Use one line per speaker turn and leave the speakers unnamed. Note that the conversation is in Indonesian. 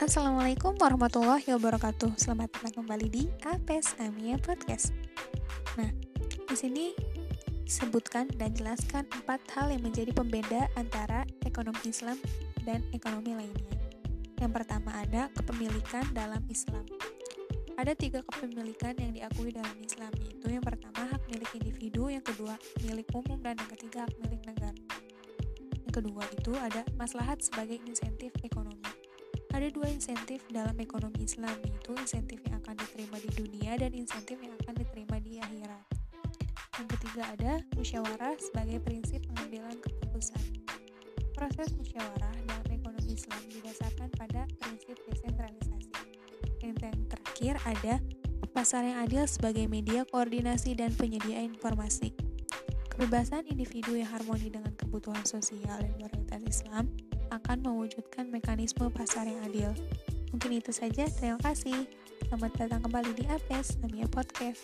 Assalamualaikum warahmatullahi wabarakatuh. Selamat datang kembali di Apes Amia Podcast. Nah, di sini sebutkan dan jelaskan empat hal yang menjadi pembeda antara ekonomi Islam dan ekonomi lainnya. Yang pertama ada kepemilikan dalam Islam. Ada tiga kepemilikan yang diakui dalam Islam, yaitu yang pertama hak milik individu, yang kedua milik umum, dan yang ketiga hak milik negara. Yang kedua itu ada maslahat sebagai insentif ekonomi. Ada dua insentif dalam ekonomi Islam, yaitu insentif yang akan diterima di dunia dan insentif yang akan diterima di akhirat. Yang ketiga ada musyawarah sebagai prinsip pengambilan keputusan. Proses musyawarah dalam ekonomi Islam didasarkan pada prinsip desentralisasi. Yang terakhir ada pasar yang adil sebagai media koordinasi dan penyedia informasi. Kebebasan individu yang harmoni dengan kebutuhan sosial dan moralitas Islam akan mewujudkan mekanisme pasar yang adil. Mungkin itu saja, terima kasih. Selamat datang kembali di Apes, namanya podcast.